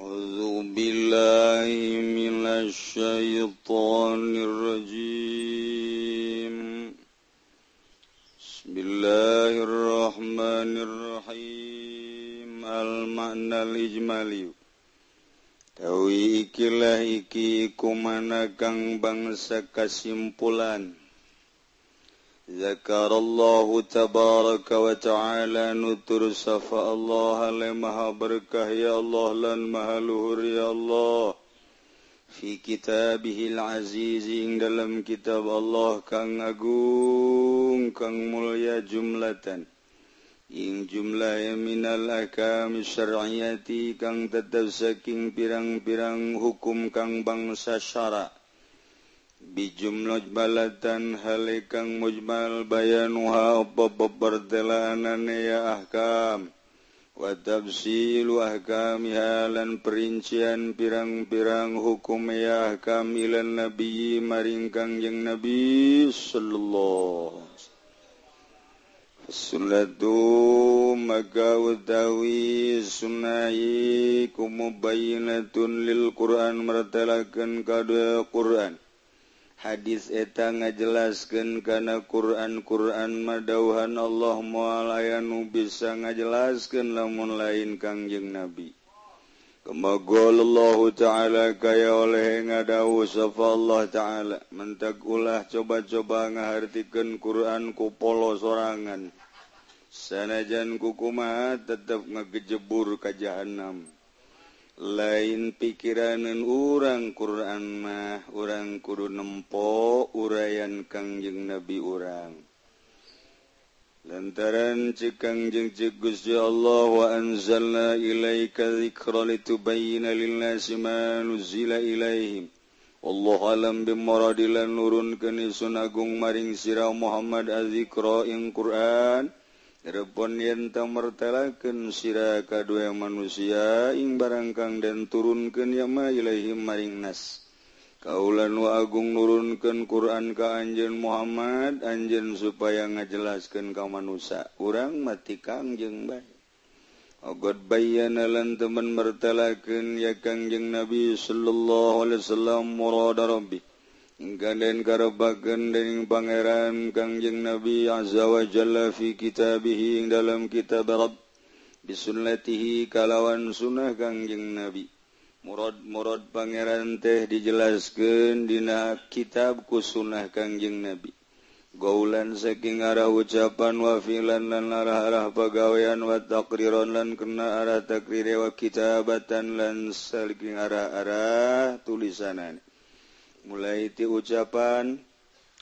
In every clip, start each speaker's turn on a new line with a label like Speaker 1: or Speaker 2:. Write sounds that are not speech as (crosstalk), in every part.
Speaker 1: أعوذ بالله من الشيطان الرجيم. Tawi ikilah iki kumana kang bangsa kasimpulan ذكر الله تبارك وتعالى نتر صفاء الله لمها بركه يا الله لن مهلهر يا الله. في كتابه العزيز إن dalam kitab Allah kang agung kang mulia jumlatan ing jumlah minal akam syar'iyati kang tetap saking pirang-pirang hukum kang bangsa syara' bijumloj balatan halekang mujmal bayanuha apa pepertelanane ya ahkam wa tafsilu ahkamiha lan perincian pirang-pirang hukum ya ahkam ilan nabi maringkang yang nabi sallallahu Sunatu maka utawi sunnai kumubayinatun lil Quran mertelakan kada Quran. hadis eta ngajelaskan karena Quran Quran madauhan Allah mualayanu bisa ngajelaskan lamun lain Kangjeng Nabi. Kemagollahu ta'ala kaya oleh ngadawu safa Allah ta'ala. Mentak ulah coba-coba ngahartikan Quran ku polo sorangan. Sanajan kukumaha tetap ngegejebur ka jahannam. lain pikiranan urang Quran mah orang kudu nempo uraian Kangjeng nabi urang. Lantaran cekangjeng jegus ya Allah wa anzalna ilaika dzikra litubayyana lin-nasi ma nuzila ilaihim. Allah alam bimaradilan nurun keni sunagung maring sirah Muhammad azikro Quran. Repon yen yenta mertelaken sira kadue manusia ing barangkang dan turunken yama ilaihim maring nas. Kaulan wa agung nurunken Quran ka anjen Muhammad anjen supaya ngajelaskan ka manusia. Urang mati kangjeng bay. Ogot bayan lan teman mertelaken ya kangjeng Nabi sallallahu alaihi wasallam murada rabbih. Ganden karabagan dening Pangeran Kangjeng Nabi Azza wa Jalla fi kitabih dalam kitab Rabb bisunnatihi kalawan sunnah Kangjeng Nabi. Murad-murad Pangeran teh dijelaskeun dina kitab ku sunnah Kangjeng Nabi. Gaulan saking arah ucapan wa filan lan arah-arah pagawean wa takriron lan kena arah takrire wa kitabatan lan saking arah-arah tulisanan. mulai ti ucapan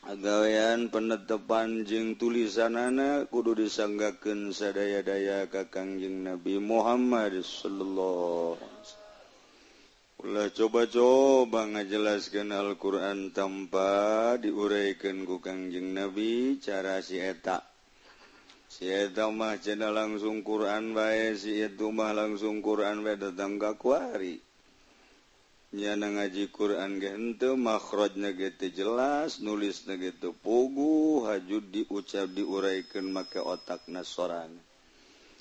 Speaker 1: agawean penetepan tulisan anak kudu disanggaken sadaya-daya kakangjeng Nabi Muhammad Shallallahu Ulah coba-coba ngajelaskan Alquran tanpa diuraikan ku Kangjeng Nabi cara sieta sieta mah cena langsung Quran bae si itu mah langsung Quran bae datang ka kuari. nyana ngaji Quran gente makhrajnya gitu jelas nulis gitu pugu hajud diucap diuraikan make otak nasoran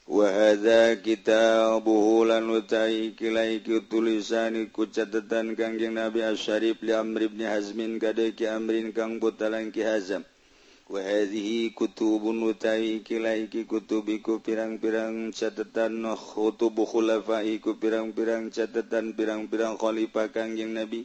Speaker 1: wahada kita buhulan utai kilaiki tulisan ku catatan kangjeng Nabi Asyarif li Amr ibn Hazmin kadeki Amrin kang butalan ki Hazam. Wahazihi kutubun utai kilaiki kutubiku pirang-pirang catatan khutubu khulafaiku pirang-pirang catatan pirang-pirang khalifah kangjeng Nabi.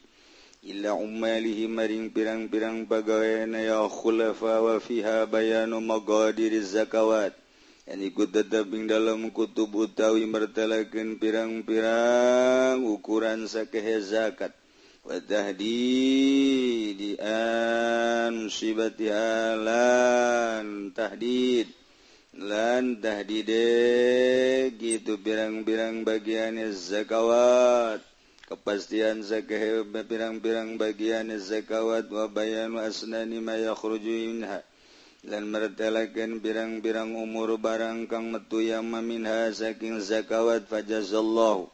Speaker 1: Illa ummalihi maring pirang-pirang pagaweana ya khulafa wa fiha bayanu magadiri zakawat. Yang ikut tetap ing dalam kutub utawi mertelakeun pirang-pirang ukuran sakehe zakat. watahdi dian sibatlantahdid lantahdide gitu. Pirang-pirang bagiannya zakawat. Kepastian zakah pirang-birang bagiannya zakawat. Wabayan wasnani mayakhrujuinha lan mertelakan birang-birang umur barang kang metu yang maminha saking zakawat. Fajazallahu.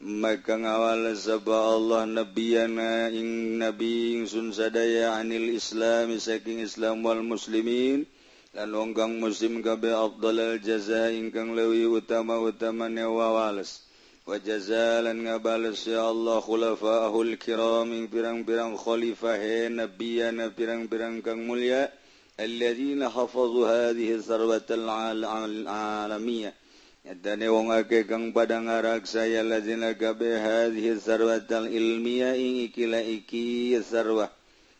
Speaker 1: maka ngawala sabah Allah nabiyana ing nabi sun sadaya anil islami saking islam wal muslimin. Lan wongkang muslim kabeh afdalal jaza ingkang lewi utama-utama wawales. Wa jaza ngabales ya Allah khulafaahul kiram ing pirang-pirang khalifah nabiyana pirang-pirang kang mulia. Alladzina hafazu hadhihi sarwatal al alamiyah Yadani wong ake kang pada ngarak saya lazina kabe hadhi sarwatal ilmiya ing ikila iki sarwa.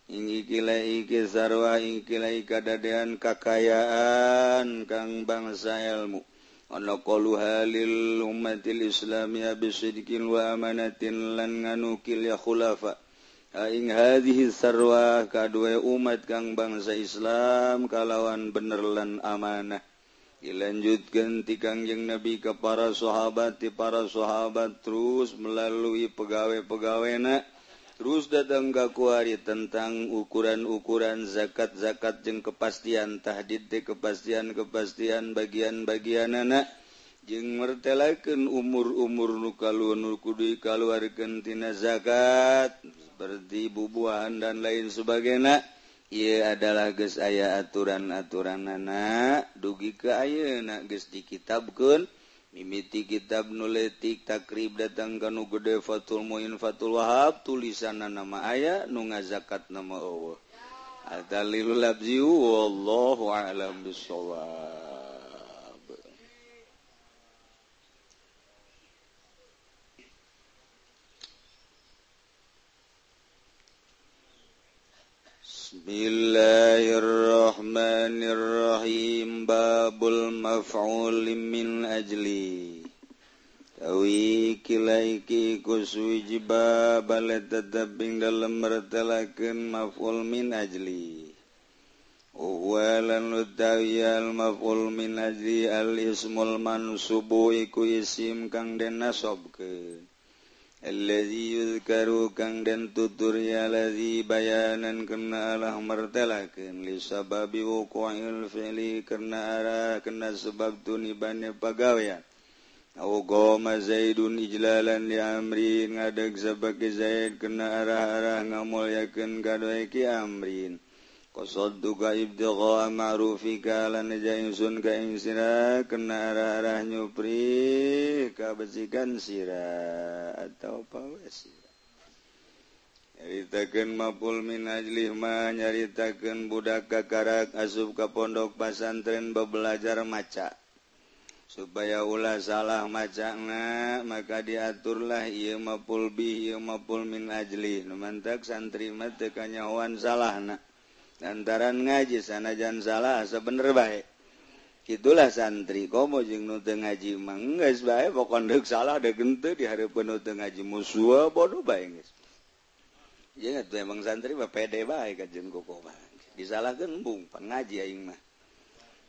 Speaker 1: Ing ikila iki sarwa ing ikila ikadadean kakayaan kang bangsa ilmu. Ana qaluha lil ummatil islamiyya bisidqin wa amanatin lan nganukil ya khulafa. Aing hadhihi sarwa kadue umat kang bangsa Islam kalawan bener lan amanah. dilanjutkan ti Kangjeng Nabi ke para sahabat di para sahabat terus melalui pegawai-pegawena terus datang kakuari tentang ukuran-ukuran zakat-zakat jeng kepastian tahdid di kepastian-kepastian bagian-bagian anak jeng mertelakan umur-umur nukalun kudu kaluarkan tina zakat seperti bubuhan dan lain sebagainya. ia adalah ges aya aturan-aturan nana dugi ke ayeuna ge di kitabkeun mimiti kitab nuletik takrib datang kanu gede Fatul muin Fatul Wahab tulisan nama aya nu zakat nama Allah. Atalilul labzi wallahu a'lam bisawab Bismillahirrahmanirrahim. Babul maf'uli min ajli. Tawi kilaiki kuswiji babale tetep ing dalem mertelakeun maf'ul min ajli. Uwalan utawi al maf'ul min ajli al ismul mansubu iku isim kang den nasabkeun الذي يذكر kang dan tutur ya ladzi bayanan karena Allah martalakeun li sababi wuqu'il fi'li karena ara karena sebab tunibane pagawean aw goma zaidun ijlalan li amrin ngadeg sebagai zaid karena arah-arah ngamulyakeun kadoe ki amrin Qsadduka ibtigha'a ma'rufika lan jainsun ka ing sira kena arah-arah nyupri kabecikan sira atau pawe sira. Nyaritakeun mapul min ajlih ma nyaritakeun budak kakarak asup ka pondok pasantren bebelajar maca. Supaya ulah salah macana maka diaturlah ieu mapul bi ieu mapul min ajlih. Numantak santri mah teu kanyahoan salahna. lantaran ngaji sanajan salah sebener baik itulah santri komo jeng nu teu ngaji mah geus bae. Pokon deuk salah deuk henteu dihareupeun nu teu ngaji musuh bodoh bae geus jeung atuh emang santri mah pede bae kajeun koko mah. Disalahkeun bung pan aing mah.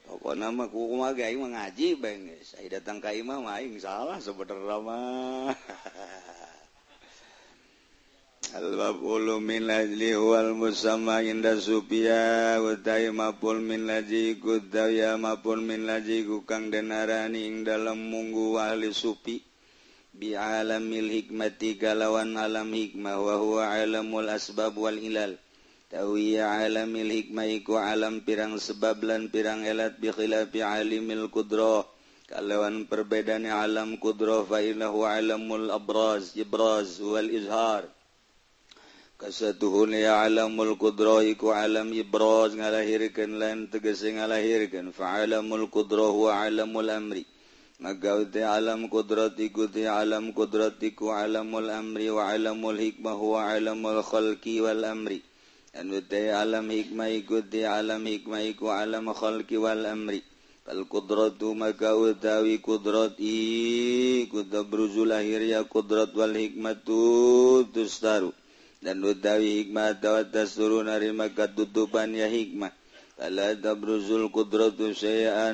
Speaker 1: Pokona mah kumaha ge aing mah ngaji bae geus ai datang ka imam aing salah sebenarnya mah. (laughs) Albabulu min lajli wal musamma inda supya utai mapul min laji kutawya mapul min laji kukang denarani ing dalam munggu ahli supi bi alamil hikmati galawan alam hikmah wa huwa alamul asbab wal ilal tawiya alamil hikmah iku alam pirang sebab lan pirang elat bi khilafi alimil kudroh kalawan perbedaan alam kudroh fa ilahu alamul abraz ibraz wal izhar kasatuhun alamul qudroiku alam ibroz ngalahirkan lan tegese ngalahirkan. Fa'alamul qudroh wa alamul amri. Maka uti alam qudratiku ti alam qudratiku alamul amri wa alamul hikmah wa alamul khalqi wal amri. Dan uti alam hikmah ikuti alam hikmah iku alam khalqi wal amri. Fal qudratu maka utawi qudrati kudabruzul lahir ya qudrat wal hikmatu tustaru. dan utawi hikmah tawat tasuru narima katutupan ya hikmah. Ala tabruzul kudratu syai'an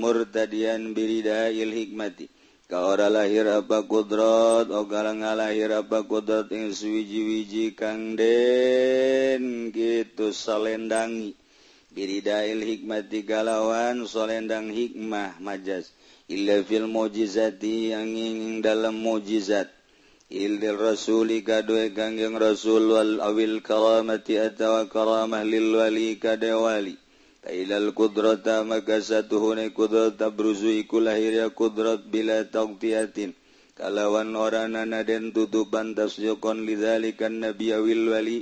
Speaker 1: murtadian biridail hikmati. Ka ora lahir apa kudrat O ogala ngalahir apa kudrat ing suwiji-wiji kang den gitu salendangi. Biridail hikmati galawan solendang hikmah majas. Illa fil mujizati yang ingin dalam mujizat. ildil rasuli kadoe kangjeng rasul wal awil karamati atawa karamah lil wali kadewali. Tailal kudrata maka satuhune kudrat tabruzu iku lahirya kudrat bila taqtiyatin. Kalawan oranana den tutupan tasyukon lidzalikan nabi awil wali.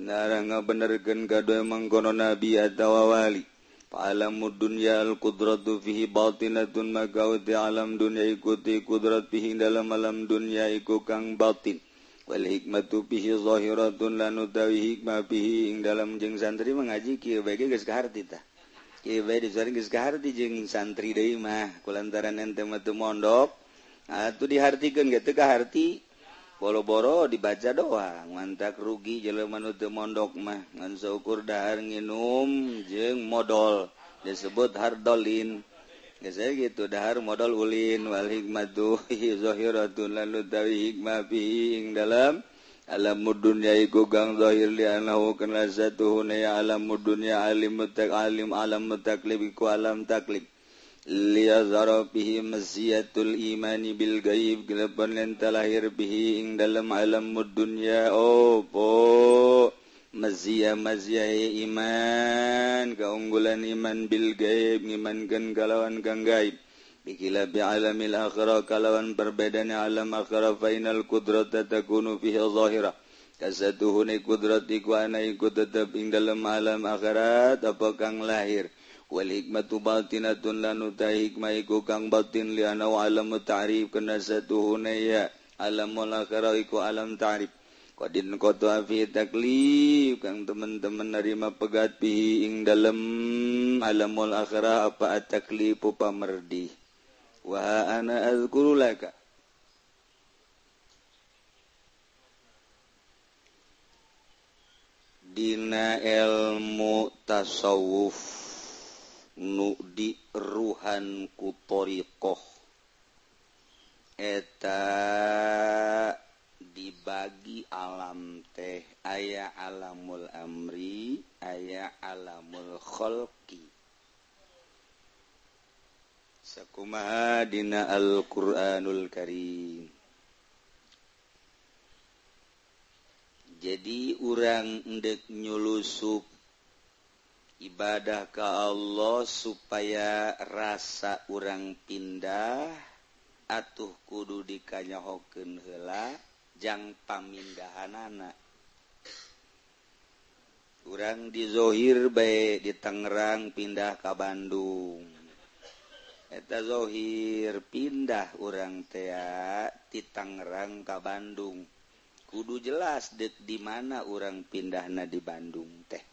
Speaker 1: Narang ngabenerkeun kadoe mangkono nabi atawa wali. Pa'alamu dunya al-qudratu fihi batinatun magawati alam dunya ikuti kudrat fihi dalam alam dunya iku kang batin. Wal hikmatu fihi zahiratun lan utawi hikmah fihi ing dalam jeung santri mengaji kieu bae geus kaharti tah. Kieu bae disore geus kaharti jeung santri deui mah kulantaran ente mah teu mondok. Atuh dihartikeun ge teu kaharti. boro-boro dibaca doang. Mantak rugi jelemanut mondok mah. Ngansaukur dahar nginum jeng modal disebut hardolin. Biasanya gitu dahar modal ulin. Wal hikmatu zahiratun lalu tawi hikmah fi ing dalam alam dunya iku gang zahir li anahu kana satu hunaya alam dunya alim mutak alim alam mutaklib iku alam taklib liyazarobihi masziyatul imani bil gaib gelepan lenta lahir bihi ing dalam alam dunya opo mazia mazia iman keunggulan iman bil gaib ngimankan kalawan kang gaib bikila bi alamil akhirah kalawan perbedaan alam akhirah fainal kudrat takunu fihi zahirah kasatuhuni kudrat iku ana iku tetap ing dalam alam akhirat apa kang lahir Wal hikmatu batinatun lan uta hikmah iku kang batin li ana alam ta'rif kana satuhuna ya. Alam akhirah iku alam ta'rif. Qadin qatu fi taklif kang teman-teman nerima pegat bihi ing dalem alamul akhirah apa at-taklifu pamerdi wa ana azkuru laka. Dina ilmu tasawuf nu di ruhan kutoriqoh eta dibagi alam teh aya alamul amri aya alamul kholqi sakumaha dina Al-Qur'anul Karim. Jadi orang ndek nyulusup ibadah ke Allah supaya rasa orang pindah atuh kudu dikanyahoken hela jang pamindahan anak kurang dizohir baik di Tangerang pindah ke Bandung. Eta Zohir pindah orang tea di Tangerang ke Bandung. Kudu jelas dek di mana orang pindah na di Bandung teh.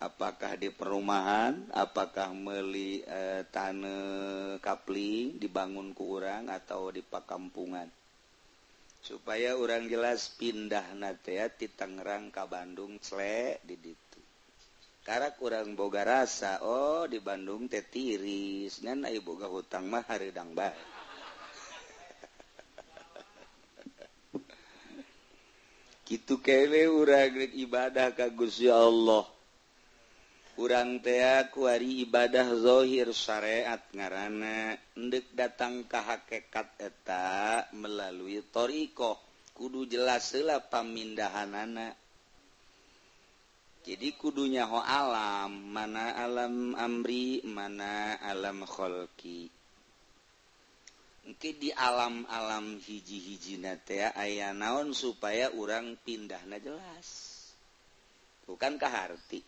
Speaker 1: Apakah di perumahan? Apakah meli e, tane kapling dibangun ke urang atau di pakampungan? Supaya orang jelas pindah natea di Tangerang ke Bandung sle di ditu. Karak orang boga rasa oh di Bandung teh tiris. Ngan ai boga hutang mah hareudang bae. (laughs) Gitu kewe urang ibadah ka Gusti Allah. kurang teakuari ibadah dhohir syariat ngarana ndek datang ke hakekat eta melalui thorioh kudu jelaslah pamindahan anak jadi kudunya ho alam mana alam Amri mana alam Khki mungkin di alam-alam hiji-hiji natea aya naon supaya orang pindah na jelas bukankah arti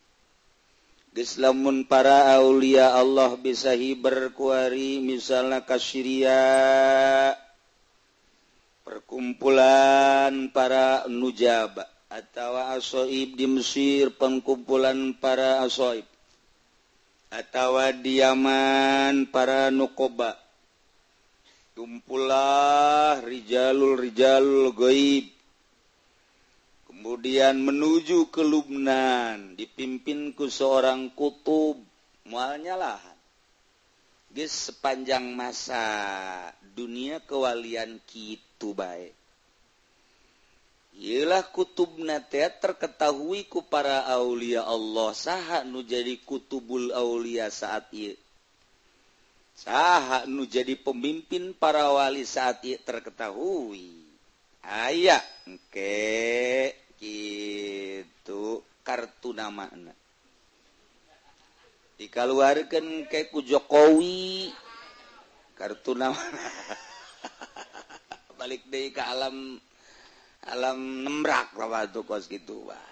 Speaker 1: Islamun para Aulia Allah bisahi berkuari misalnya kasyiria perkumpulan para nujaba atau asoib di Mesir pengkumpulan para asoib atau diaman para nukoba. Tumpulah rijalul rijalul goib. Kemudian menuju ke Lubnan dipimpinku seorang kutub mualnya lahan guys sepanjang masa dunia kewalian kitu baik. Ialah kutub nate terketahui ku para aulia Allah saha nu jadi kutubul aulia saat ia. Saha nu jadi pemimpin para wali saat ia terketahui. Ayah oke itu kartu nama dikaluarkan kayak ku Jokowi. Kartu nama (laughs) balik deh ke alam alam nembrak waktu kos gitu wah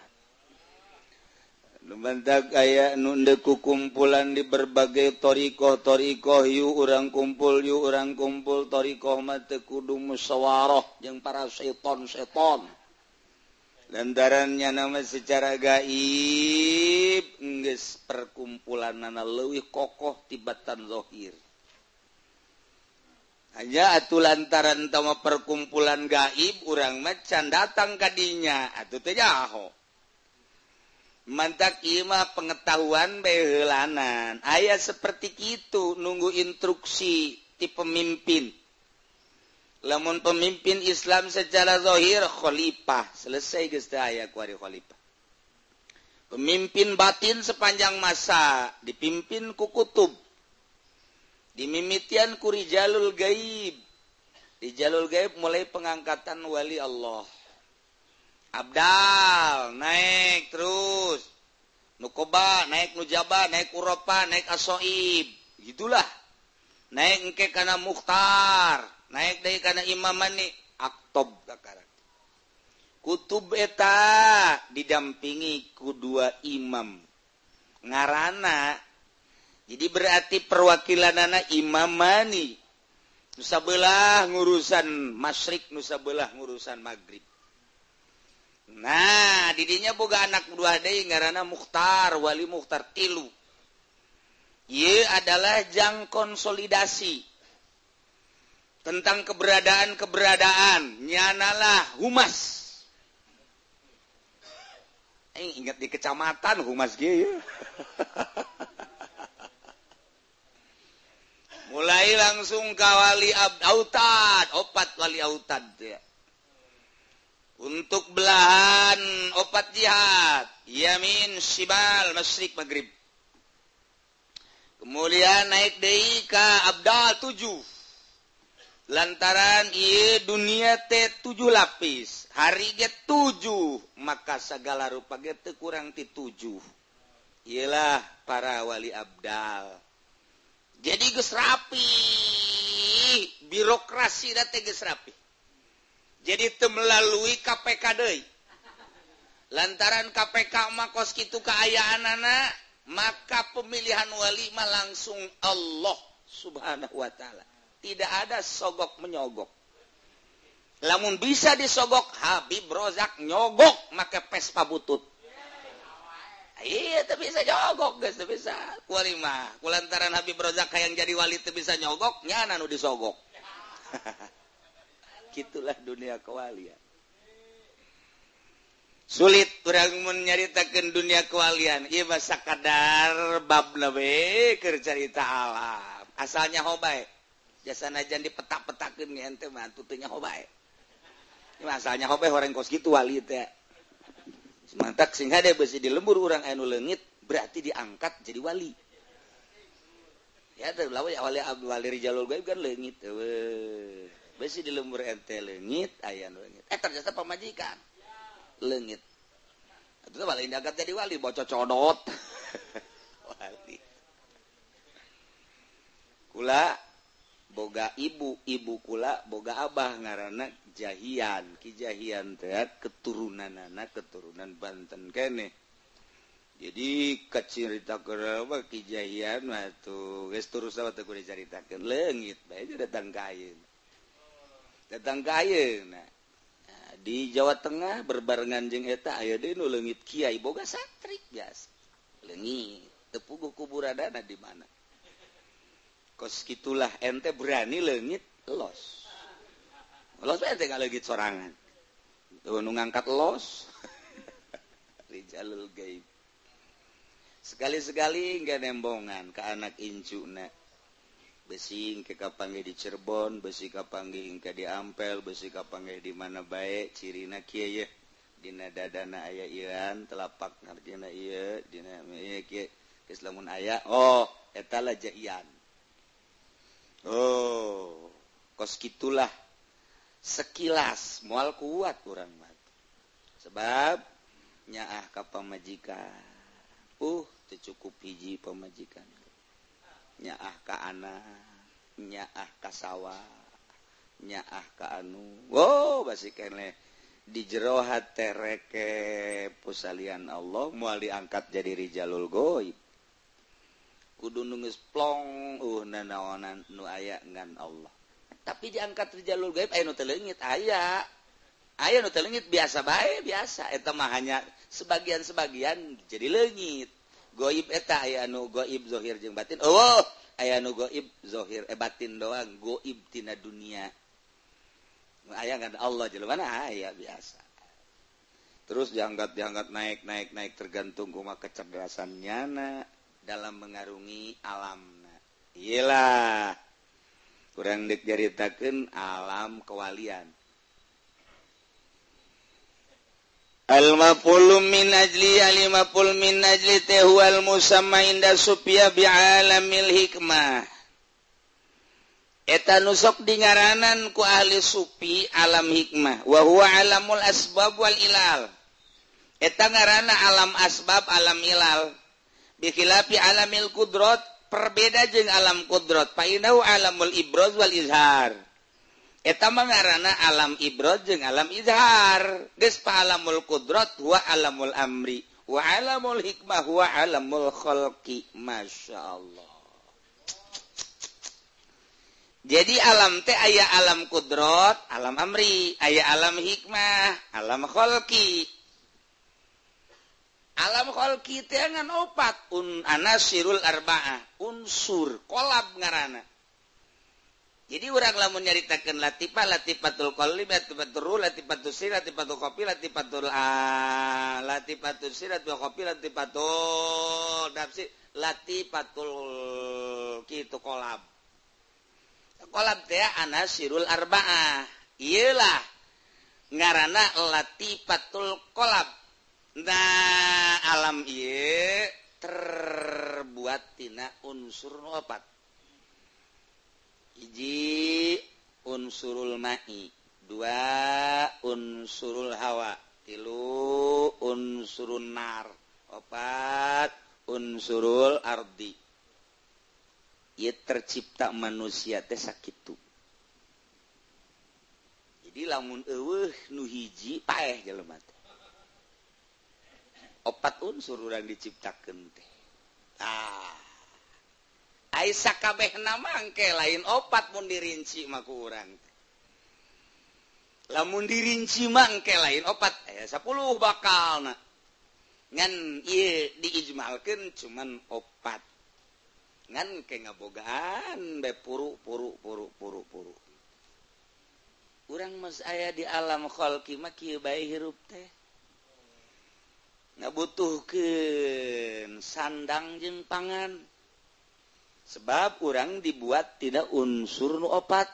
Speaker 1: Lumantak aya nundeku kumpulan di berbagai torikoh torikoh yu orang kumpul yu orang kumpul torikoh mata kudu musyawarah yang para seton seton lantarannya nama secara gaib nges perkumpulan nana lewih kokoh tibatan zohir. Hanya atuh lantaran tama perkumpulan gaib orang macan datang kadinya atuh teh jaho mantak ima pengetahuan behelanan. Ayah seperti itu nunggu instruksi di pemimpin. Lamun pemimpin Islam secara zahir khalifah. Selesai geus aya ku khalifah. Pemimpin batin sepanjang masa dipimpin ku kutub. Dimimitian kuri jalul gaib. Di jalul gaib mulai pengangkatan wali Allah. Abdal naik terus. Nukoba naik nujaba naik uropa naik asoib. Gitulah. Naik engke karena mukhtar naik dari karena imaman nih aktob kutub eta didampingi kedua imam. Ngarana jadi berarti perwakilan anak imamani nusabelah ngurusan masyrik nusabelah ngurusan maghrib. Nah didinya boga anak dua day ngarana mukhtar wali mukhtar tilu. Ye adalah jang konsolidasi. Tentang keberadaan-keberadaan nyanalah humas eh, ingat di kecamatan humas ge ya. (laughs) mulai langsung kawali autad opat wali autad ya. untuk belahan opat jihad yamin shibal masyrik maghrib kemudian naik deui ka abdal tujuh lantaran I dunia T7 lapis hari G7 maka segala rupa gete kurang T7 ialah para wali Abdal. Jadi ges rapi birokrasi ges rapi. Jadi itu melalui KPK Dei lantaran KPK makos itu keayaan anak maka pemilihan walimah langsung Allah subhanahu Wa ta'ala. Tidak ada sogok menyogok. Lamun bisa disogok Habib Rozak nyogok maka pespa butut. Iya tapi bisa nyogok guys bisa. Kualima kulantaran Habib Rozak yang jadi wali itu bisa nyogok nyana nu disogok. (laughs) Gitulah dunia kewalian. Sulit kurang menyaritakan dunia kewalian. Iya masa kadar bab nabe cerita alam. Asalnya hobai biasanya jadi petak-petakin ente mah tutunya hobae. Asalnya hobae orang kos gitu wali teh. Semantak sehingga dia besi di lembur orang anu lengit berarti diangkat jadi wali. Ya terlalu ya wali abdi wali rijalul gaib kan lengit Weh. besi di lembur ente lengit ayah lengit eh ternyata pemajikan lengit itu wali diangkat jadi wali bocor codot. (laughs) Wali. Kula boga ibu-ibu kula boga Abah ngaranak jahian. Kijahian teat keturunan anak keturunan Banten kene jadi kecerita kerwa Kijahian waktu guys terus apa tuh diceritakan lengit aja datang kain datang kain nah, di Jawa Tengah berbarengan jeng eta ayo deh nu lengit Kiai. Boga satrik gas lengit tepugu kubur ada di mana? kos gitulah ente berani legit los. Los ente kalau legit sorangan. Tuh ngangkat los (laughs) rijalul gaib. Sekali-sekali nggak nembongan ke anak incuna besi ke kapanggih di Cirebon besi kapanggih ke di Ampel besi kapanggih di mana baik cirina kiai ya dina dadana ayah Iran telapak ngarjina iya dina iya kiai Islamun ayah oh etala jahian Oh kos gitulah sekilas mual kuat kurang batu sebab nyaah ke pemajikan uh tercukup hiji pemajikan nyaah ke anak nyaah ke sawah nyaah ke anu. Wow basi kene. Di jerohat tereke pusalian Allah mual diangkat jadi rijalul goib. kudu nungesplong uh nanaonan nu aya ngan Allah. Tapi diangkat di jalur gaib aya nu telengit aya. Aya nu telengit biasa baik biasa. Eta mah hanya sebagian-sebagian jadi lengit goib eta aya nu goib zohir jeung batin. Oh, oh aya nu goib zohir eh batin doang. Goib tina dunia. Aya ngan Allah jelema aya biasa. Terus diangkat diangkat naik naik naik. Tergantung kuma kecerdasannya na dalam mengarungi alam. Ilah kurang diceritakan alam kewalian. Al-mafulu min ajli al-mafulu min ajli tehwal musamma inda supya bi'alamil hikmah. Eta nusok di ngaranan ku ahli supi alam hikmah. Wa huwa alamul asbab wal ilal. Eta ngarana alam asbab alam ilal. bikilapi alamil kudrot perbeda jeng alam kudrot. Painau alamul ibroz wal izhar. Eta mengarana alam ibroz jeng alam izhar. Geus pa alamul kudrot wa alamul amri. Wa alamul hikmah wa alamul khalqi. Masya Allah jadi alam teh ayah alam kudrot alam amri. Ayah alam hikmah alam khalqi. Alam kitangan opat. Un sirul arbaah unsur kolab ngaranana jadi uranglah menyaritakan latifa latifatul qalbi latifatul latifatul sir latifatul kopi latifatul a latifatul sir latifatul kopi latifatul nafsi latifatul kitu kolab. Kolab teh sirul arbaah iyalah ngarana latifatul kolab nah alam ye terbuattina unsur nupat iji unsurul mai. Dua unsurul hawa. Tilu unsurun nar. Opat unsurul ardi. Ia tercipta manusia teh sakitu. Jadi lamun eueuh nu hiji paeh jelema teh. opat unsur orang diciptakan teh. Ah. Aisyah kabeh nama angke lain opat pun dirinci maku orang lamun dirinci mangke lain opat. Eh, aya sepuluh bakal na ngan iya diijmalkan cuman opat. Ngan ke ngabogaan be puru puru puru puru puru. Orang mas ayah di alam kholki mah kieu bae hirup teh. Butuh ke sandang jeng pangan. Sebab kurang dibuat tidak unsur nu opat.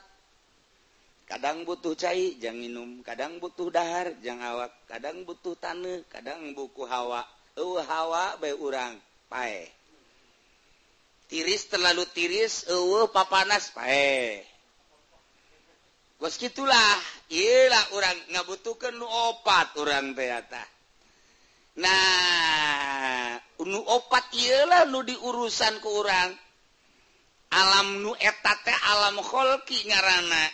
Speaker 1: Kadang butuh cair jangan minum. Kadang butuh dahar jangan awak. Kadang butuh tanah kadang buku hawa. Hawa baik orang pae tiris terlalu tiris papanas pae bos gitulah. Iyalah orang nggak butuhkan nu opat orang teata nah nu opat ialah nu di urusan ke orang alam nu etate alam Holki ngarana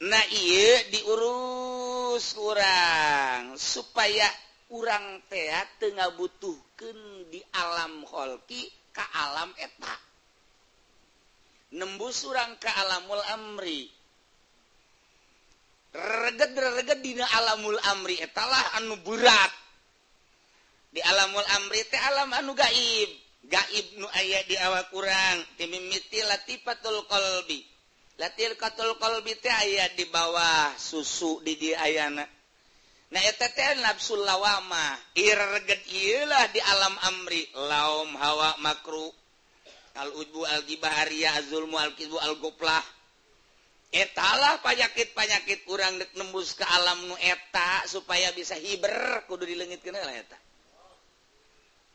Speaker 1: nah iya diurus kurang supaya urang tea tengah butuhkan di alam Holki ke alam etak nembus urang ke alamul Amri. Reget reget dina alamul Amri etalah anu berat. di alamul Amri teh alam anu gaib. Gaib nu aya di awak kurang timimiti latifatul qalbi. Latil latilkatul qalbi teh aya di bawah susu di di ayana. Nah eta teh nafsul lawama. Irget ieulah di alam amri. Laum hawa makru. al ujbu al gibaharia azulmu al kizbu al goplah. Etalah penyakit penyakit kurang nembus ke alam nu eta supaya bisa hiber. Kudu dilengit lah eta.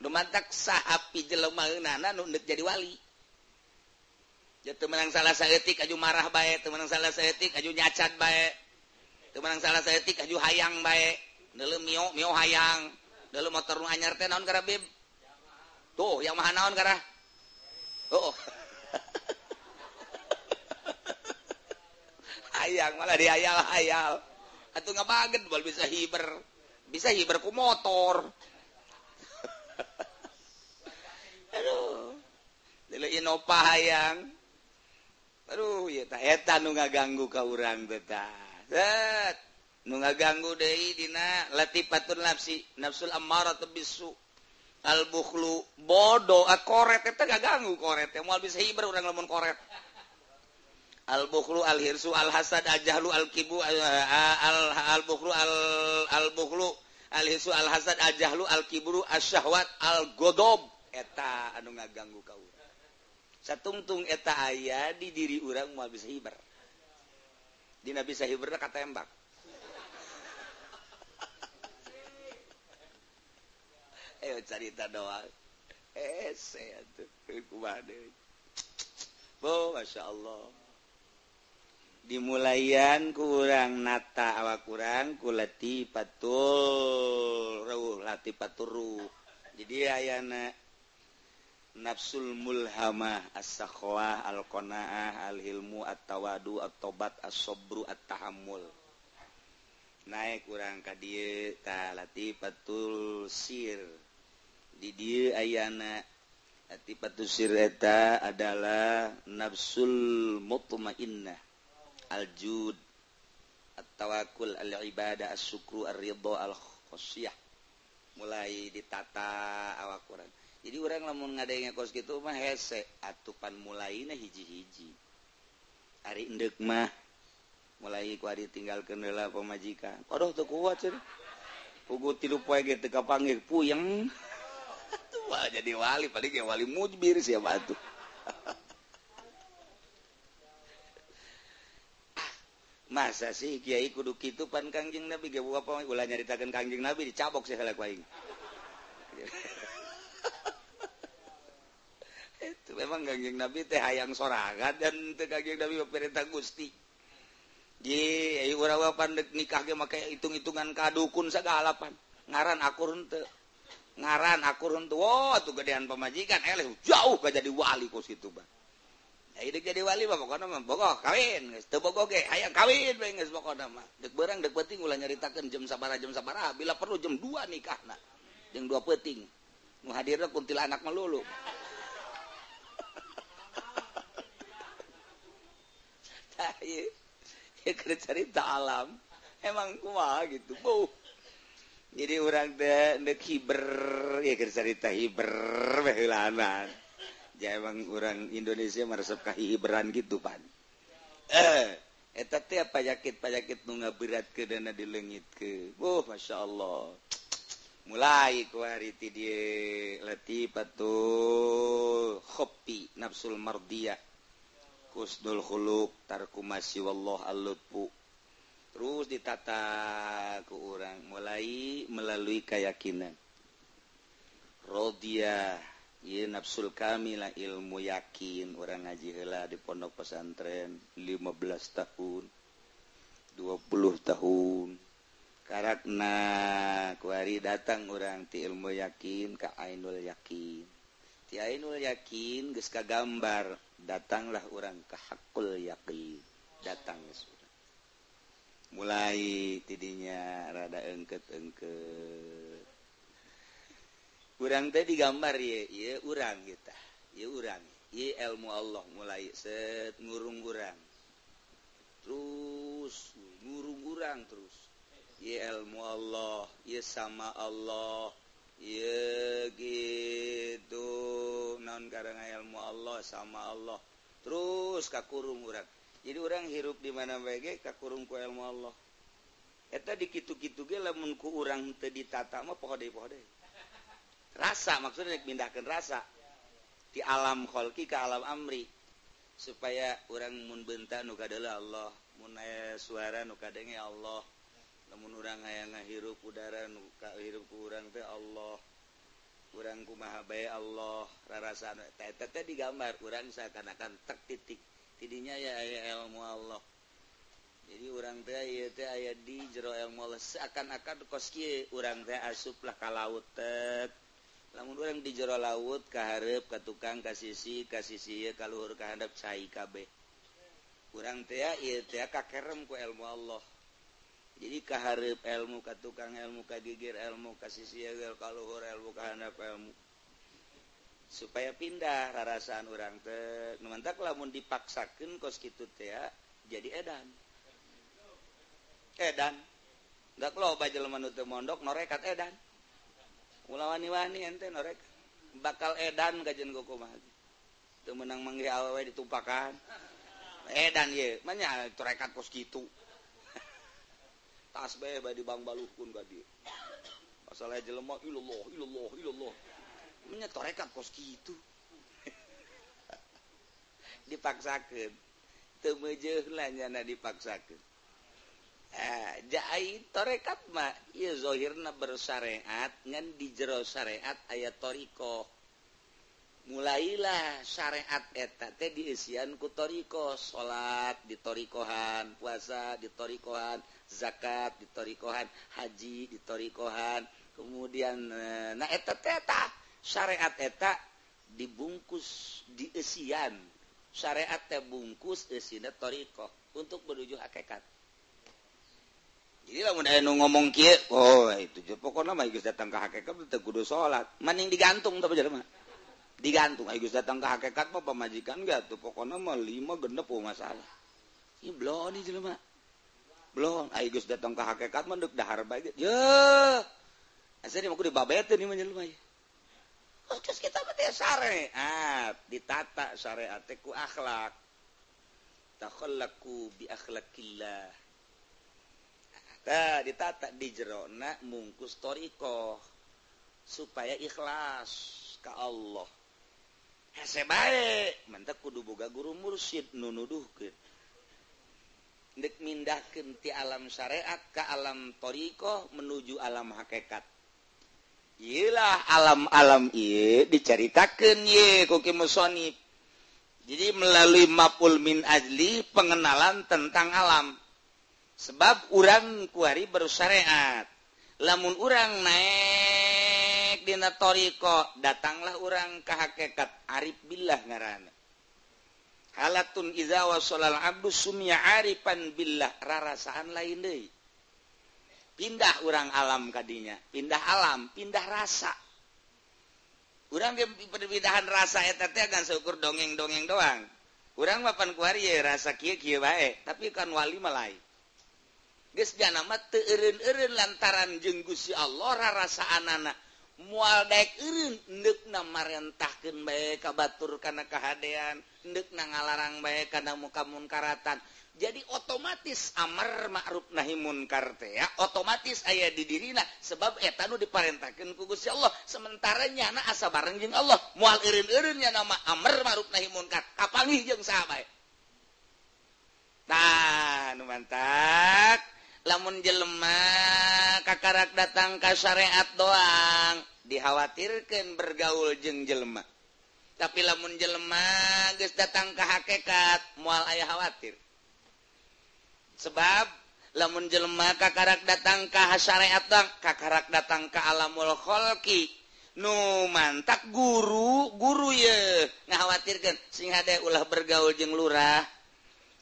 Speaker 1: lumantak sahapi jelemaana jadi wali. Jatuh menang salah sayatik aju marah baik temenang salah sayatik aju nyacat baik temenang salah sayatik aju hayang baik dulu mio mio hayang. Dulu motor nu anyar teh naon kara bib? Tuh yang maha naon kara oh. (laughs)
Speaker 2: Hayang malah dihayal hayal atau nggak baget bal bisa hiber. Bisa hiber ku motor. (laughs) Innova hayang. Aduh nu ngaganggu ka urang beta nu ngaganggu Dedina latifatun nafsi nafsul amara bisu al bukhlu bodoh ah, koret eta gaganggu koret teh. Moal bisa hibar urang lamun koret. Albukhlu alhirsu alhasad ajahlu alkibu al, al, al, al bukhlu al al bukhlu. Alhisu Al-hasad Aljahlu Al-kiburu asyahwat Al-godob eta anu ngaganggu kau satungtung eta ayah di diri urang mau bisa hiber. Di nabi sahiber kata tembak (laughs) ayo cerita doang eh saya tuh kumade Bo, Masya Allah. dimulaian kurang nata awak kurang kuleti patul lati paturu jadi ayana nafsul mulhamah as-sakhwah al-qanaah al-hilmu at-tawadu at-tobat as-sobru at-tahammul. Naik kurang ka dieu ta lati patul sir. Di dieu ayana lati patul sir eta adalah nafsul mutmainnah. aljud attawakul al ibadah syukru ridho al khosyah mulai ditata awak Quran jadi orang lamun ngadainya kos gitu mah hese. Atupan mulai na hiji-hiji. Hari endek mah. Mulai ku hari tinggal kendala pemajikan aduh tuh kuat sih. Pugu tilu poe gitu kapanggil puyeng. (laughs) Jadi wali paling ya wali mujbir siapa tuh (laughs) masa sih Kyai kudu itu pan Kangjing Nabi ge apa ulah nyaritakeun Kangjing Nabi dicabok sih helak aing. (laughs) itu memang Kangjing Nabi teh hayang sorangan dan teu Kangjing Nabi perintah Gusti. Di ayu urawa pandek nikah ge make hitung-hitungan kadukun sagalapan. Ngaran akur henteu. Ngaran akur henteu. Wah, oh, tuh gedean pamajikan eleh jauh gak jadi wali ku situ, Bang. Eh, jadi wali mah pokoknya mah bogoh kawin. Aya kawin berang peting ulah nyaritakan jam sabara jam sabara. Bila perlu jam 2 nikah nah yang dua peting menghadir kuntil anak melulu nah, (laughs) ya, ya cerita alam. Emang kuah gitu bu jadi orang dek hiber ya cerita hiber bahulanan emang orang Indonesia meresepkah hiberan gitu pan eh payakit payakit nunga berat ke dana dilengit ke. Oh Masya Allah. Mulai kuariti dia letih patuh kopi nafsul mardia kusnul khuluk tarkumasi wallah alutpu terus ditata ke orang mulai melalui keyakinan. Rodia nafsul kamilah ilmu yakin orang ngajila di pondok pesantren 15 tahun 20 tahun. Karena kuari datang orang ti ilmu yakin ke Ainul yakin. Ti Ainul yakin geska gambar datanglah orang ke hakul yakin datang sudah mulai tidinya rada engket-engket. kurang tadi gambar ye urang kita urang. Ilmu Allah mulai set ngurung urang. Terus ngurung urang terus. Ye ilmu Allah ye sama Allah ye gitu. Non karena ilmu Allah sama Allah. Terus kakurung urang. Jadi orang hirup di mana baik kakurung ku ilmu Allah. Eta dikitu-kitu ge lamun ku urang teu ditata mah poho deui poho deui rasa maksudnya pindahkan rasa. Di alam Qolki ke alam Amri. Supaya orang munbenta nuka adalah Allah. Munaya suara nukadenge Allah. Namun orang aya ngahirup udara nuka hirup kurang teh Allah. Kurang kumahabai Allah. Rasa tete digambar. Kurang seakan-akan tek titik. Tidinya ya aya ilmu Allah. Jadi orang teh ieu teh aya di jero ilmu Allah. Seakan-akan koski orang teh asuplah ka laut tek. namun orang di jero laut keharep ke tukang ke sisi ke sisi kalluhur kehendap cair KB kurang kakerem ku ilmu Allah. Jadi keharep ilmu ke tukang ilmu ka gigir ilmu kasih sisi kalluhur ilmu kehendap ilmu. Supaya pindah rarasaan orang teh. Lamun dipaksakan kos gitu teh jadi edan. Edan. Nggak lo bajel manut mondok norekat edan. ulawani-wani ente norek. Bakal edan gajen goku magi itu menang manggi awewe ditumpakan. Edan ye manya terekat kos gitu (laughs) tas be badi bang baluh kun ka masalah jelema ilallah ilallah ilallah manya terekat kos gitu (laughs) dipaksakan teu lah nyana dipaksakan torekatmahhirna bersyariat ngan di jero syariat ayat thorioh mulailah syariat eta teh diisian ku thorioh salat di ditorikohan puasa di ditorikohan zakat di ditorikohan haji di ditorikohan kemudian eh, nah eta teta syariat eta dibungkus diisian. Syariat teh bungkus isina thorioh untuk menuju hakekat. Ngomong kia oh itu pokoknya mah datang ke hakikat teh kudu salat maning digantung tapi digantung. Agus datang ke hakekat mau pemajikan gak tuh? Pokoknya mau lima genep oh masalah ini belum nih jelema belum Agus datang ke hakekat mah dahar baik ya asli mau dibabetin ini menjelma ya Terus kita mati syariat. Ditata syariat ku akhlak. Takhallaku bi akhlakillah nah, ditata di jerona mungkus toriko supaya ikhlas ke Allah hese baik mantap kudu boga guru mursyid nu nuduhkeun ndek mindahkeun ti alam syariat ke alam toriko menuju alam hakikat Ilah alam-alam ieu diceritakeun ye ku musonib. Jadi melalui mapul min ajli pengenalan tentang alam. Sebab orang kuari bersyariat lamun orang naik Dinatoriko datanglah orang ke hakekat Arif billah ngaran halatun izawa solal abdu sumya arifan billah rarasaan lain deh pindah orang alam kadinya pindah alam pindah rasa. Orang perbedaan rasa teh kan syukur dongeng-dongeng doang. Orang mapan kuari ya rasa kia kia baik tapi kan wali malai geun lantaran jenggusi Allah rasaan anak mualdek ndekna marintahkan baik kabatur karena kehaan ndekna ngalarang baik karena mukamunkaratan. Jadi otomatis Amar ma'ruf nahi munkar teh ya otomatis ayah di dirina sebab etanu nu kugus ya Allah. Sementara nyana asa bareng jeung Allah. Mual irin irin nya nama Amar ma'ruf nahi munkar. Kapangih jeung sahabat nah nu mantak. lamun jelemah kakarak datang ke syariat doang dikhawatirkan bergaul jeng jelma tapi lamun jelemah guys datang ke hakekat mual ayah khawatir. Sebab lamun jelma kakarak datang ke syariat doang kakarak datang ke alamul kholki nu mantak guru guru ye ngkhawatirkan sing ada ulah bergaul jeng lurah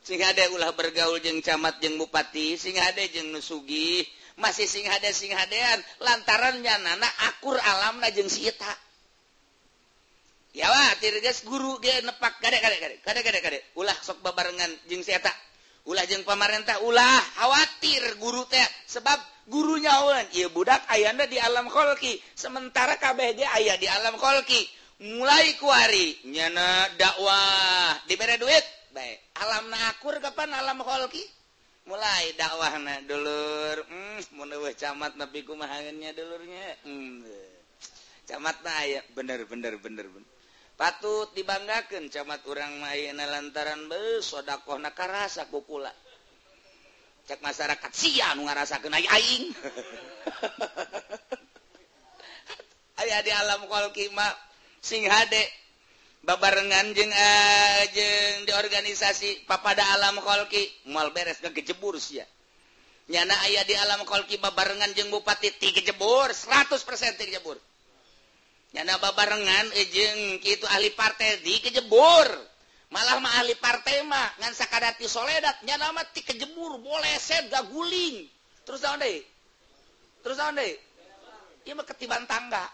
Speaker 2: sing ada ulah bergaul jeng camat jeng bupati sing ada jeng nusugi. Masih sing ada sing hadean lantarannya nana akur alamna jeng sita ya wah tirgas guru dia nepak. Kade kade kade kade kade kade ulah sok babarengan jeng sita ulah jeng pemerintah ulah khawatir guru teh. Sebab gurunya ulan iya budak ayanda di alam kolki sementara kabeh dia ayah di alam kolki mulai kuari nyana dakwah. Diberi duit. baik alam nakur kapan alam Holki? Mulai dakwah na dulur. Hmm, camat tapi kumahannya dulurnya. Hmm. camat na ya bener bener bener bener. Patut dibanggakan camat orang main lantaran be sodakoh nakarasa kukula. Cek masyarakat sia nu ngarasa kena aing. (laughs) Ayah di alam kolki kolkima sing hade. babarengan jeng ajeng eh, di organisasi papada alam qolki mal beres ke kejebur ya nyana ayah di alam qolki babarengan jeng bupati ti kejebur. 100% ti kejebur. Nyana babarengan eh, ejeng itu ahli partai di kejebur. Malah mah ahli partai mah ngan sakadati soledat. Nyana mah ti kejebur boleh set gaguling terus naon deui? Terus naon deui? Ieu mah ketiban tangga.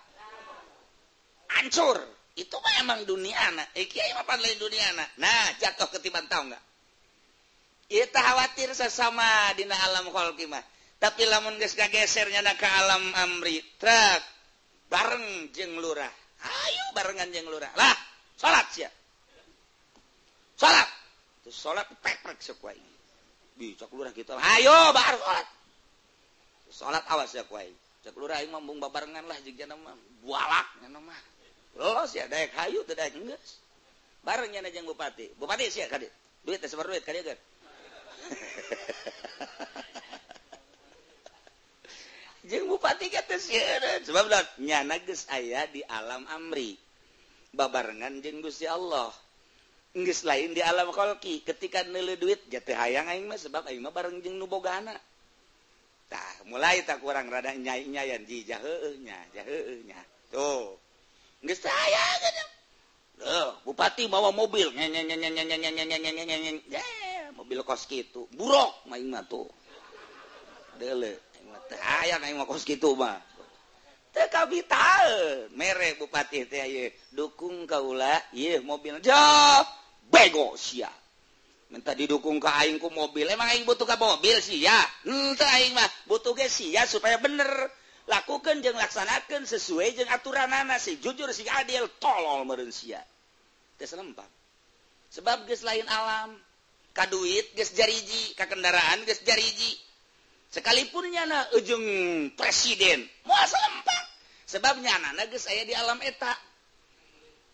Speaker 2: Hancur itu memang dunia anak. Dunia anak. Nah jatuh ketiban tahu nggak? Kita khawatir sesama dina alamkimah tapi lamun gesernya ke alam Amri truk bareng jeng Lurah. Ayo barengan jeng Lurah. Lah salat ya salat salat peprek sekuai. Bicok lurah ayo bar salat salat awas ya kuai cek lurah imam bung barengan lah jika nama bualak nama Oh, lolos ya dayak hayu teu dayak geus. Bareng nya jeung bupati. Bupati sia ka duit teh sabar duit ka dieu (laughs) jeung bupati ge teu sieun sebab nyana geus aya di alam amri. Babarengan jeung Gusti Allah. Geus lain di alam kolki. Ketika neuleuh duit ja hayang aing mah sebab aing mah bareng jeung nu bogana tah mulai tak kurang rada nyai-nyayan. Ji jaheeh nya jaheeh nya tuh. saya Bupati bawa mobil. Mobil kos gitu buruk main tuh. Kos gitu kapital merek Bupati dukung Kaula mobil. Bego siap minta didukung ke aingku mobil. Emang aing butuh ke mobil sih ya hmm, aing mah butuh ke sih ya supaya bener. Lakukan jeng laksanakan sesuai jeng aturan anak. Si jujur si adil tolol merensia lempar sebab ges lain alam. Kaduit ges jariji ka kendaraan ges jariji. Sekalipun nyana ujung presiden. Mau lempar sebabnya anak ges saya di alam eta.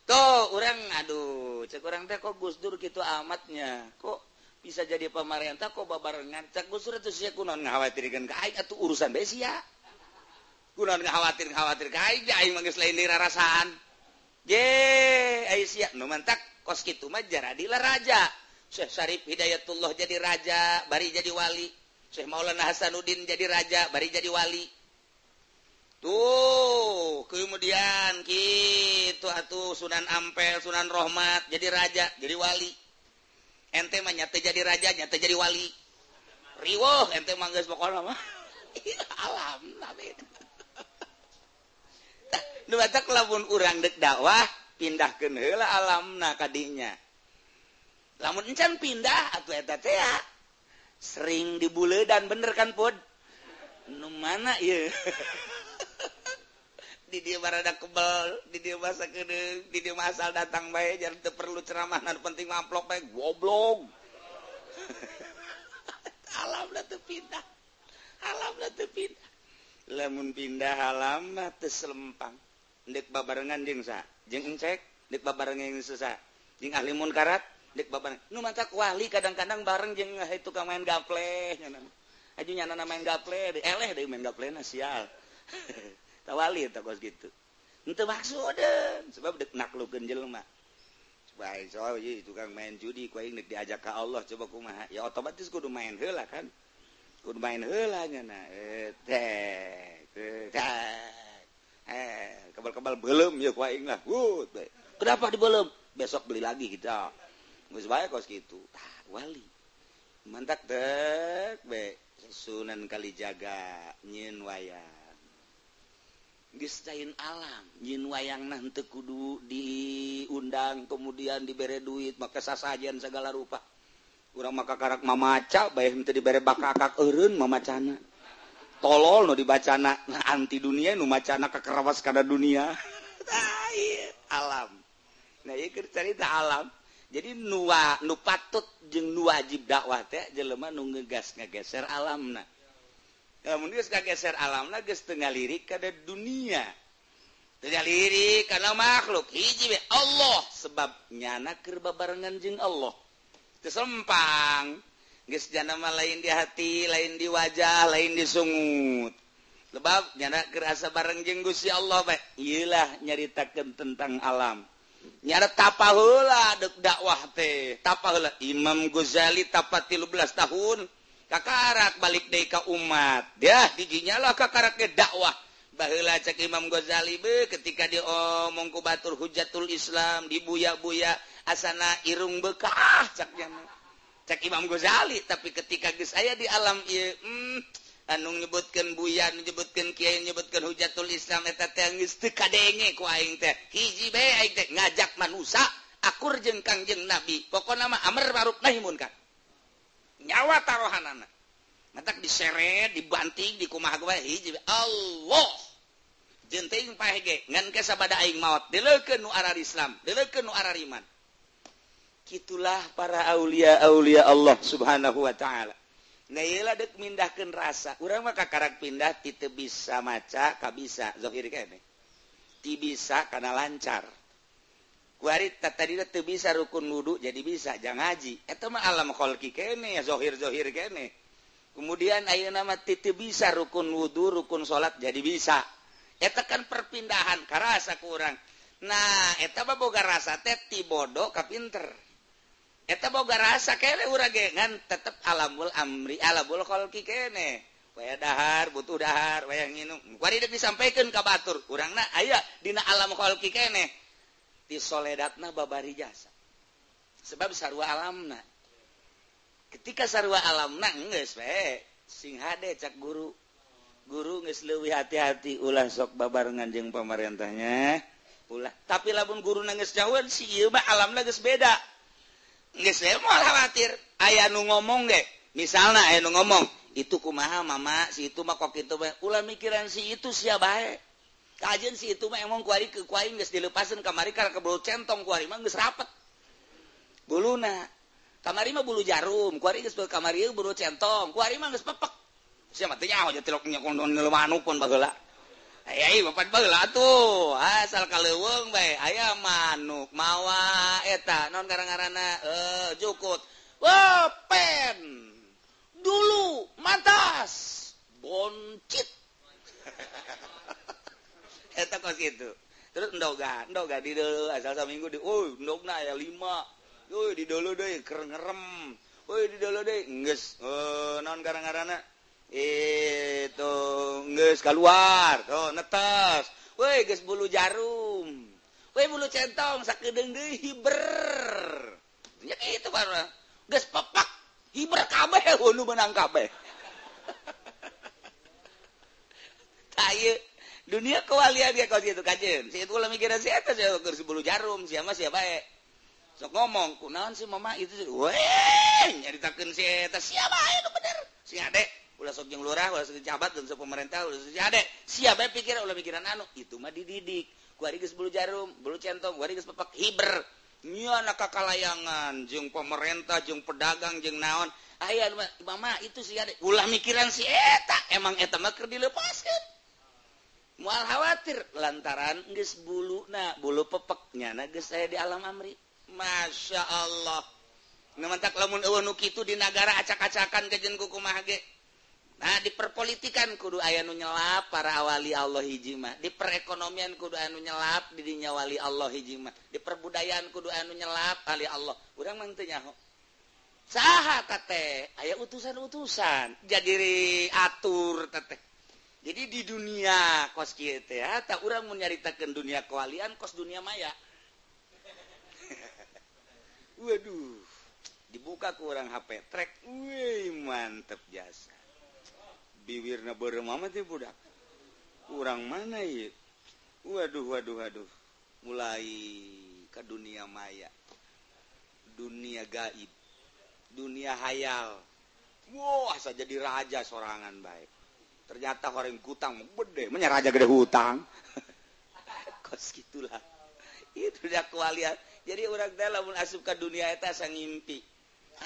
Speaker 2: Tuh orang aduh cek orang teh kok Gus Dur gitu amatnya. Kok bisa jadi pemerintah kok babarengan? Cek Gus Dur itu sih kunon ngkhawatirkan ke aing? Atau urusan besia khawatir khawatir rasaan kos gitulah raja. Syarif Hidayatullah jadi raja bari jadi wali. Syekh Maulana Hasanuddin jadi raja bari jadi wali. Tuh kemudian gitu atuh Sunan Ampel Sunan Rohmat jadi raja jadi wali. Ente nyata jadi raja nyata jadi wali. Riwoh ente manggas pokoknya mah. (laughs) Alam labun urang dek dakwah pindah ke hela alam na kadinya lamuncan pindah atau eta teh sering dibule dan bener kan pod nu mana ya (laughs) di dia barada kebal di dia masa kede di dia masal datang baik teu perlu ceramah nan penting amplop baik goblok. (laughs) Alam lah pindah alam lah pindah. Lamun pindah alam lah selempang dek babarengan jengsa jeng encek dek babareng sesa jeng ahli munkarat dek babarengan nu mata wali kadang-kadang bareng jeng eh, itu kang main gaple nyana aja nyana na main gaple deh. Eleh deh main gaple na sial. (laughs) Tawali tak kos gitu. Itu maksud sebab dek naklukeun jelema baik soal iya tukang main judi kue ini diajak ke Allah coba kumaha ya otomatis kudu main hela kan. Kudu main hela nyana eh teh eh, teh. eh kebal-kebal belum ya kuaing ingat. Good kenapa di belum? Besok beli lagi kita. Geus bae kos gitu tah wali mantak dek be. Sunan kali jaga nyin wayang gistain alam nyin wayang nanti kudu diundang kemudian diberi duit maka sasajian segala rupa. Kurang maka karak mamaca bae henteu diberi bakakak eureun mamacana. tolol no dibacana nah, anti dunia nu macana kekerawas kada dunia. (laughs) Alam. Nah iya cerita alam. Jadi nua nu patut jeung nu wajib dakwah teh jelema nu ngegas ngegeser alamna lamun geus kageser alamna geus teu ngalirik kada dunia. Teu ngalirik kana makhluk. Hiji be Allah sebab nyana keur babarengan jeung Allah. Teu sempang. nama lain di hati lain di wajah lain di sungut. Lebab nyana kerasa bareng jenggus ya Allah baik Ilah nyaritakan tentang alam. Nyara tapahula dek dakwah teh. Tapahula Imam Ghazali tapat 13 tahun. Kakarak balik deh ke umat. Ya dijinyalah kakarak ke dakwah. Bahula cek Imam Ghazali be ketika dia omong ku batur hujatul Islam dibuya-buya asana irung bekah caknya cek Imam Ghazali tapi ketika ge saya di alam ia, mm, anu nyebutkan buyan menyebutkan Kyai menyebutkan hujatul Islam ngajak manusia akur jeng Kangjeng nabi. Pokok nama Amr Maruf Nahimun kan nyawa taruhan anak matak diseret dibanting di kumah gue hiji Allah! Jenting pahege ngan kesabada aing maut dileukeun nu arar Islam dileukeun nu arar iman. itulah para Aulia-aulia Allah subhanahu Wa ta'ala. Dek mindahkan rasa. Kurang maka karakter pindah tidak bisa maca Ka bisa. Bisa karena lancar. Tadi bisa rukun wudhu jadi bisa jangan ngaji itu alamki kehirhir kemudian ayo nama titik bisa rukun wudhu rukun salat jadi bisa. Etakan perpindahan karena rasa kurang nah eteta boga rasa teti bodoh kapinter eta boga rasa kene urang gengan tetep alamul amri alabul kholqi kene. Waya dahar butuh dahar waya nginum kuari deuk disampaikeun ka batur urangna aya dina alam kholqi kene. Ti soledatna babari jasa. Sebab sarua alamna. Ketika sarua alamna geus we sing hade cak guru. Guru geus leuwih hati-hati ulah sok babarengan jeung pamarentahnya ulah tapi lamun guru nangis jauhan si ieu mah alamna geus beda. khawatir aya nu ngomong deh misalnya aya nu ngomong itu kumaha mama si itu mah kok itu mah ulah mikiran si itu siapa bae kajian si itu mah emang kuari ke kuari geus dilepasin kamari karena kebulu centong kuari mah geus rapet buluna kamari mah bulu jarum kuari geus kamari bulu centong kuari mah geus pepek siapa mah teh nyaho nya tilok nyokong ngelumanuk pun baheula Eh, eh, papat bala tuh. Asal kaleweng baik aya manuk mawa. Eh, Eta non karangarana eh jukut. Wepen. Dulu matas boncit. (laughs) Eta kos gitu terus ndoga ndoga di dulu asal seminggu di oh ndogna ya lima. Oh di dulu deh keren ngerem. Oh di dulu deh nges. Eh non karangarana itu nges keluar tuh netes. Woi geus bulu jarum. Woi bulu centong sakedeung deui hiber. Nya kitu baru geus pepak hiber kabeh (laughs) nu menang kabeh. (laughs) Taye dunia kewalian dia kau situ kajen si itu lah mikiran si atas ya geus bulu jarum siapa siapa ya sok ngomong kunaon si mama itu weh nyaritakeun si eta siapa eh, ya bener? Si adek ulah sok jeung lurah ulah sok jabat dan sok pemerintah ulah sok ade siapa bae pikir ulah pikiran anu itu mah dididik. Kuari geus bulu jarum bulu centong kuari geus pepak hiber. Nya anak kakalayangan jeung pemerintah jeung pedagang jeung naon. Aya mama itu si ade ulah mikiran si eta emang eta mah keur dilepaskeun mual khawatir lantaran geus bulu na bulu pepeknya na geus saya di alam amri. Masya Allah. Mementak lamun eueuh nu kitu di nagara acak-acakan kejen kukumah ge? Nah diperpolitikan kudu aya nu nyelap para awali Allah hijjimah di perekonomian kudu anu nyelap dirinya wali Allah hijjimah di perbudayaan kudu anu nyelap kali Allah. Kurang mantunya sah tete? Aya utusan-utusan. Jadi atur tete. jadi di dunia kos kita ya tak orang menyaritakan dunia kewalian kos dunia maya. (laughs) Waduh dibuka kurang HP track Wih mantep jasa. biwirna Muhammad budak. Kurang mana yuk Waduh waduh waduh. Mulai ke dunia maya. Dunia gaib. Dunia hayal. Wow asa jadi raja sorangan baik. Ternyata orang hutang gede. Menyeraja gede hutang. (laughs) Kos gitulah. Itu udah kualian. Jadi orang dalam asup ke dunia itu asa ngimpi.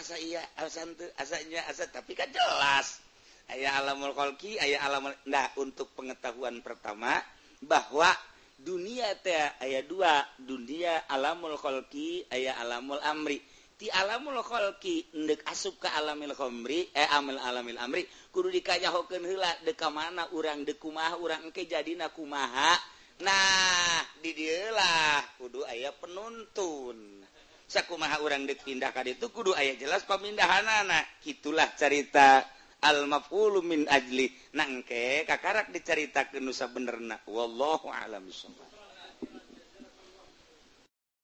Speaker 2: Asa iya asa ente asanya asa tapi kan jelas. aya alamul qolki aya alam nah untuk pengetahuan pertama bahwa dunia teh aya dua. Dunia alamul qolki aya alamul amri. Ti alamul qolki ndek asup ka alamil khomri eh amal alamil amri. Kudu dikanyahokeun heula deka mana urang dekumaha urang engke jadina kumaha? Nah di dieu lah kudu aya penuntun. Sakumaha urang dek pindah ka ditu kudu aya jelas pamindahanana. Gitulah cerita almafulu min ajli. Nangke kakarak diceritakan nusa benerna wallahu alam